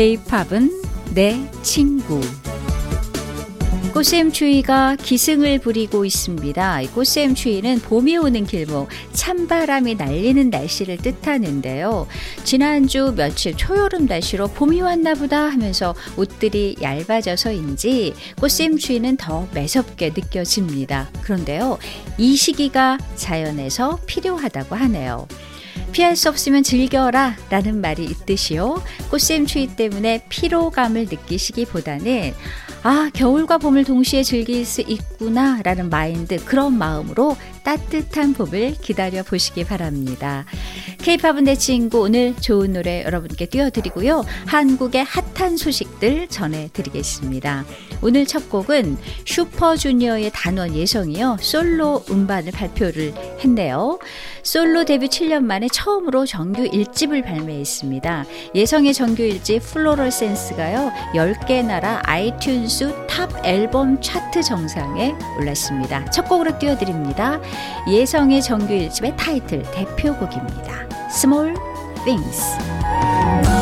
K-팝은 내 친구. 꽃샘 추위가 기승을 부리고 있습니다. 꽃샘 추위는 봄이 오는 길목, 찬바람이 날리는 날씨를 뜻하는데요. 지난주 며칠 초여름 날씨로 봄이 왔나 보다 하면서 옷들이 얇아져서인지 꽃샘 추위는 더 매섭게 느껴집니다. 그런데요, 이 시기가 자연에서 필요하다고 하네요. 피할 수 없으면 즐겨라 라는 말이 있듯이요. 꽃샘 추위 때문에 피로감을 느끼시기보다는 아, 겨울과 봄을 동시에 즐길 수 있구나 라는 마인드, 그런 마음으로 따뜻한 봄을 기다려 보시기 바랍니다. 케이팝은 내 친구 오늘 좋은 노래 여러분께 띄워드리고요. 한국의 핫한 소식들 전해드리겠습니다. 오늘 첫 곡은 슈퍼주니어의 단원 예성이요. 솔로 음반을 발표를 했네요. 솔로 데뷔 7년 만에 처음으로 정규 1집을 발매했습니다. 예성의 정규 1집 Floral Sense가요. 10개 나라 iTunes Top Album 차트 정상에 올랐습니다. 첫 곡으로 띄워드립니다. 예성의 정규 1집의 타이틀 대표곡입니다. Small Things.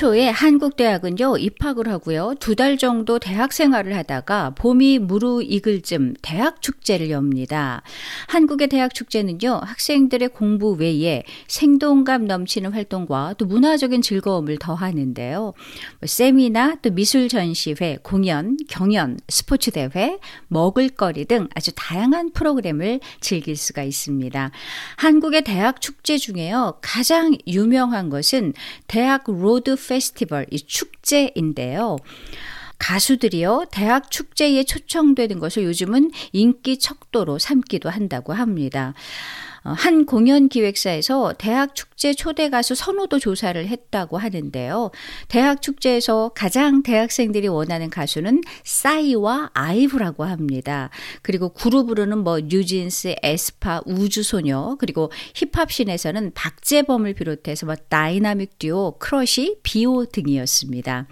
초에 한국 대학은요 입학을 하고요 두 달 정도 대학 생활을 하다가 봄이 무르익을 쯤 대학 축제를 엽니다. 한국의 대학 축제는요 학생들의 공부 외에 생동감 넘치는 활동과 또 문화적인 즐거움을 더하는데요. 뭐 세미나 또 미술 전시회, 공연, 경연, 스포츠 대회, 먹을거리 등 아주 다양한 프로그램을 즐길 수가 있습니다. 한국의 대학 축제 중에요 가장 유명한 것은 대학 로드 페스티벌, 이 축제인데요. 가수들이요, 대학 축제에 초청되는 것을 요즘은 인기 척도로 삼기도 한다고 합니다. 어, 한 공연 기획사에서 대학 축제 초대 가수 선호도 조사를 했다고 하는데요. 대학 축제에서 가장 대학생들이 원하는 가수는 싸이와 아이브라고 합니다. 그리고 그룹으로는 뭐 뉴진스, 에스파, 우주소녀, 그리고 힙합씬에서는 박재범을 비롯해서 뭐 다이나믹 듀오, 크러쉬, 비오 등이었습니다.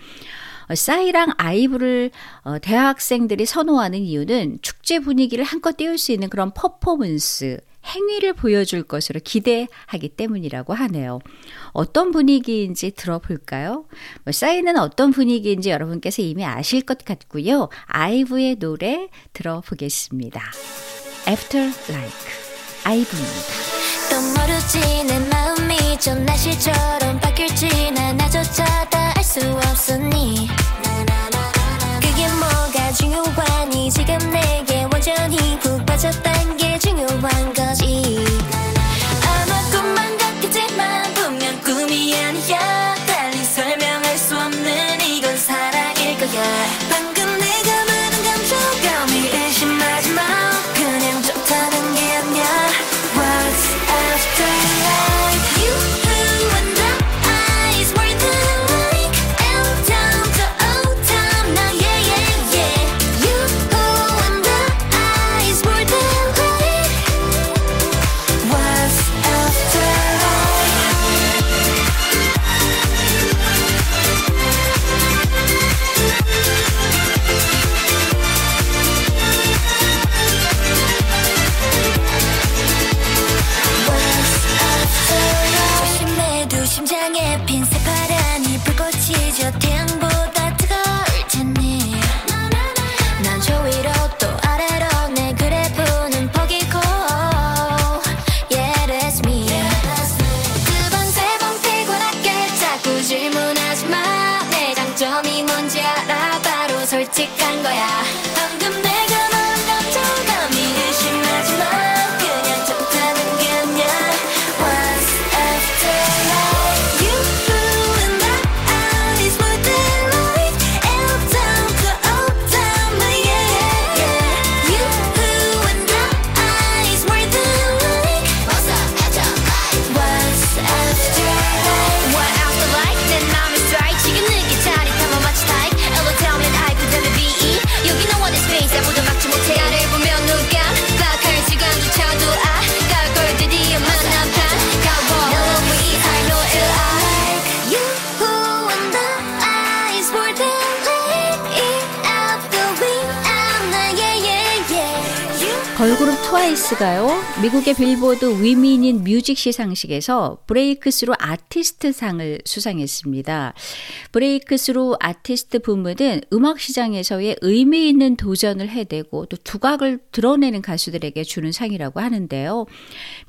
어, 싸이랑 아이브를 어, 대학생들이 선호하는 이유는 축제 분위기를 한껏 띄울 수 있는 그런 퍼포먼스, 행위를 보여줄 것으로 기대하기 때문이라고 하네요. 어떤 분위기인지 들어볼까요? 뭐 사인은 어떤 분위기인지 여러분께서 이미 아실 것 같고요. 아이브의 노래 들어보겠습니다. After Like 아이브입니다. 걸그룹 트와이스가요, 미국의 빌보드 Women in Music 시상식에서 Breakthrough Artist 상을 수상했습니다. Breakthrough Artist 부문은 음악 시장에서의 의미 있는 도전을 해대고 또 두각을 드러내는 가수들에게 주는 상이라고 하는데요.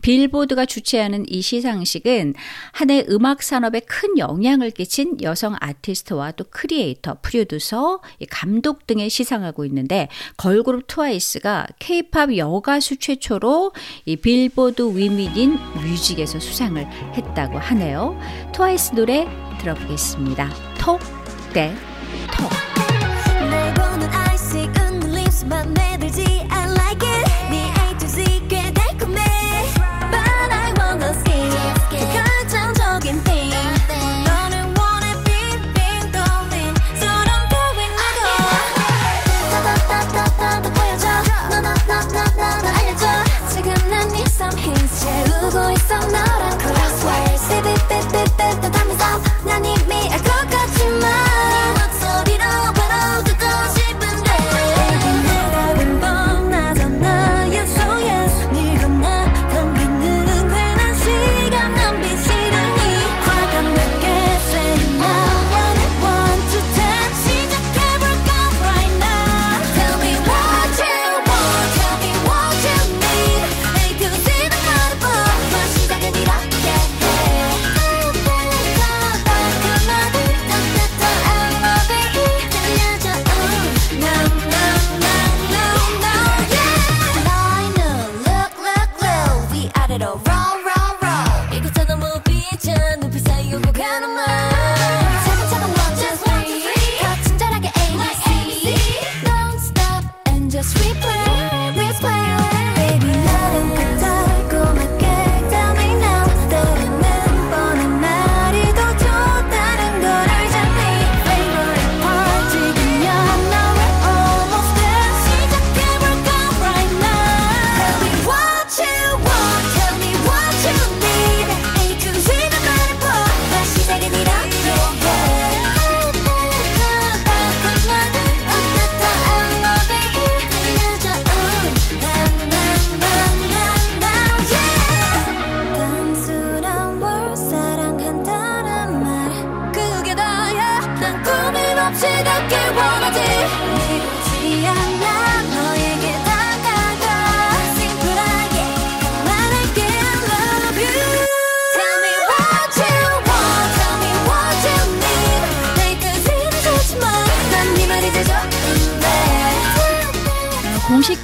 빌보드가 주최하는 이 시상식은 한 해 음악 산업에 큰 영향을 끼친 여성 아티스트와 또 크리에이터, 프로듀서, 감독 등에 시상하고 있는데 걸그룹 트와이스가 케이팝 여가수 최초로 이 빌보드 위민인 뮤직에서 수상을 했다고 하네요. 트와이스 노래 들어보겠습니다. 톡, 떼, 톡.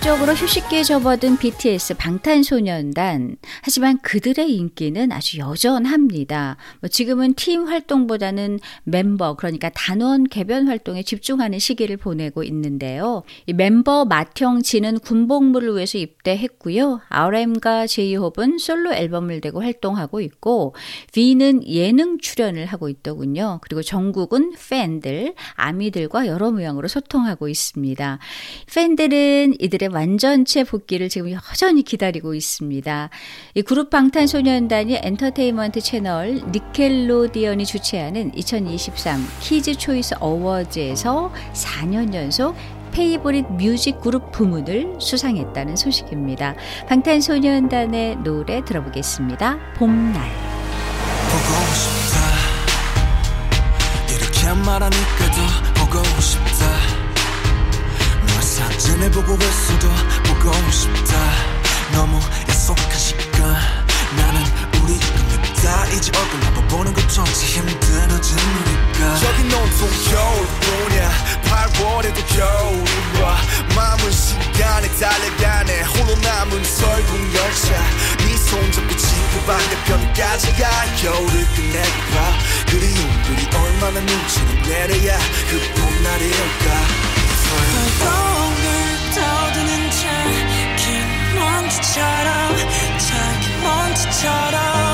공식적으로 휴식기에 접어든 BTS 방탄소년단. 하지만 그들의 인기는 아주 여전합니다. 뭐 지금은 팀 활동보다는 멤버, 그러니까 단원 개변 활동에 집중하는 시기를 보내고 있는데요. 이 멤버 마형 진은 군복무를 위해서 입대했고요. RM과 제이홉은 솔로 앨범을 내고 활동하고 있고, V는 예능 출연을 하고 있더군요. 그리고 정국은 팬들, 아미들과 여러 모양으로 소통하고 있습니다. 팬들은 이들의 완전체 복귀를 지금 여전히 기다리고 있습니다. 이 그룹 방탄소년단이 엔터테인먼트 채널 니켈로디언이 주최하는 2023 키즈 초이스 어워즈에서 4년 연속 Favorite Music Group 부문을 수상했다는 소식입니다. 방탄소년단의 노래 들어보겠습니다. 봄날. 보고 싶다. 이렇게 말하니까 더 보고 싶다. 사진을 보고 있어도 보고 싶다. 너무 약속한 시간. 나는 우리 끝냈다 이제 얼굴 한번 보는 것조차 힘들어진 우리가. 저기 온통 겨울뿐이야. 8월에도 겨울이 와 마음은 시간에 달려가네 홀로 남은 설국 열차. 네 손잡고 지구 반대편까지 가. 겨울을 끝내봐. 그리움들이 얼마나 눈치를 내려야 그 봄날이 올까 먼지처럼 자기 먼지처럼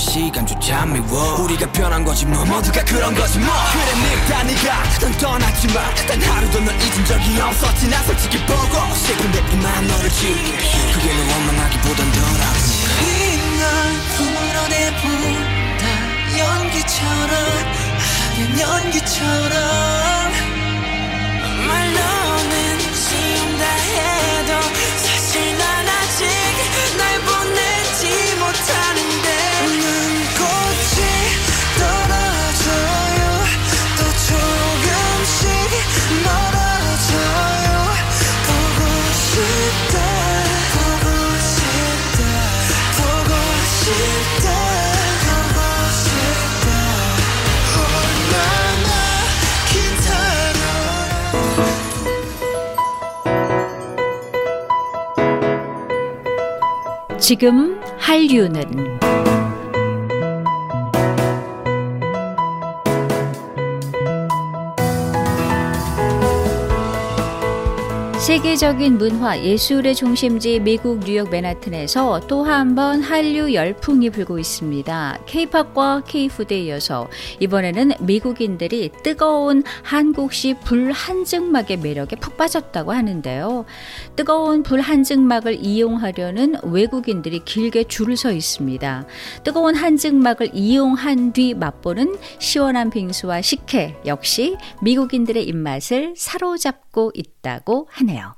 시간조차 미워. 우리가 변한 거지 뭐 모두가 그런 거지 뭐. 그래 늙다 네가 넌 떠났지만 단 하루도 널 잊은 적이 없었지. 나 솔직히 보고 싶은데 이만 너를 지울게. 그게 널 원망하기보단 덜하지. 이날 풀어내본다 연기처럼 하얀 연기처럼. 말로 지금 한류는 세계적인 문화 예술의 중심지 미국 뉴욕 맨하튼에서 또 한 번 한류 열풍이 불고 있습니다. K-팝과 K-푸드에 이어서 이번에는 미국인들이 뜨거운 한국식 불 한증막의 매력에 푹 빠졌다고 하는데요. 뜨거운 불 한증막을 이용하려는 외국인들이 길게 줄을 서 있습니다. 뜨거운 한증막을 이용한 뒤 맛보는 시원한 빙수와 식혜 역시 미국인들의 입맛을 사로잡고 있다고 하네요.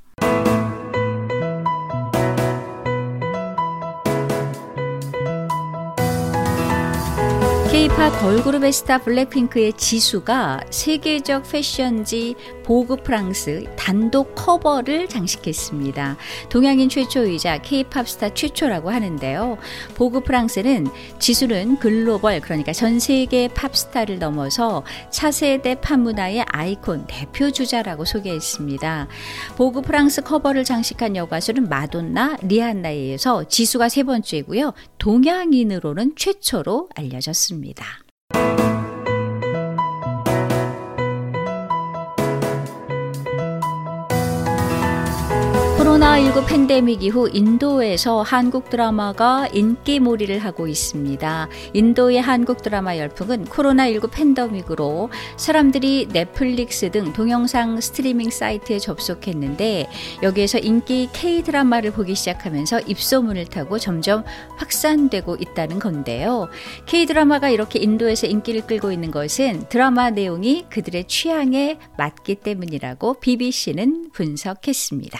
K-팝 걸그룹의 스타 블랙핑크의 지수가 세계적 패션지 보그 프랑스 단독 커버를 장식했습니다. 동양인 최초이자 K-팝 스타 최초라고 하는데요. 보그 프랑스는 지수는 글로벌 그러니까 전 세계 팝스타를 넘어서 차세대 팝 문화의 아이콘 대표 주자라고 소개했습니다. 보그 프랑스 커버를 장식한 여가수는 마돈나, 리안나에 이어서 지수가 세 번째고요. 동양인으로는 최초로 알려졌습니다. 코로나19 팬데믹 이후 인도에서 한국 드라마가 인기몰이를 하고 있습니다. 인도의 한국 드라마 열풍은 코로나19 팬데믹으로 사람들이 넷플릭스 등 동영상 스트리밍 사이트에 접속했는데 여기에서 인기 K-드라마를 보기 시작하면서 입소문을 타고 점점 확산되고 있다는 건데요. K-드라마가 이렇게 인도에서 인기를 끌고 있는 것은 드라마 내용이 그들의 취향에 맞기 때문이라고 BBC는 분석했습니다.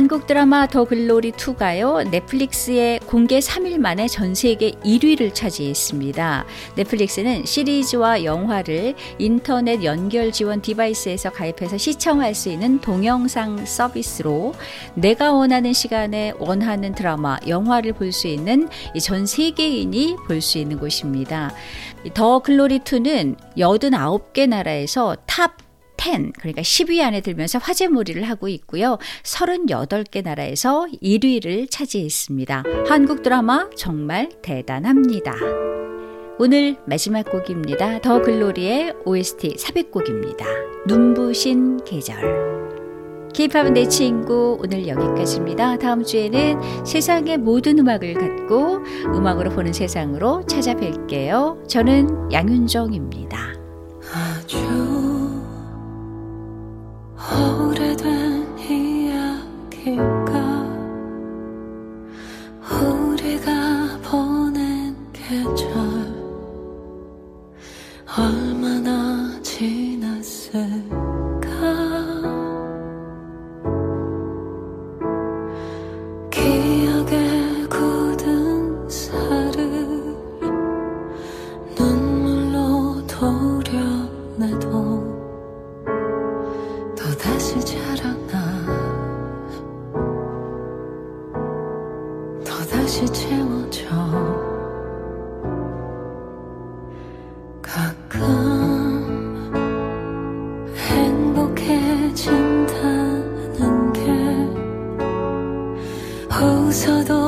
한국 드라마 더 글로리 2가요. 넷플릭스의 공개 3일 만에 전 세계 1위를 차지했습니다. 넷플릭스는 시리즈와 영화를 인터넷 연결 지원 device에서 가입해서 시청할 수 있는 동영상 서비스로 내가 원하는 시간에 원하는 드라마, 영화를 볼 수 있는 전 세계인이 볼 수 있는 곳입니다. 더 글로리 2는 89개 나라에서 top 10, 그러니까 10위 안에 들면서 화제몰이를 하고 있고요. 38개 나라에서 1위를 차지했습니다. 한국 드라마 정말 대단합니다. 오늘 마지막 곡입니다. 더 글로리의 OST 삽입곡입니다. 눈부신 계절. K-팝은 내 친구 오늘 여기까지입니다. 다음 주에는 세상의 모든 음악을 갖고 음악으로 보는 세상으로 찾아뵐게요. 저는 양윤정입니다. 아주 오래된 이야기가 우리가 보낸 계절 얼마나 지났을 웃어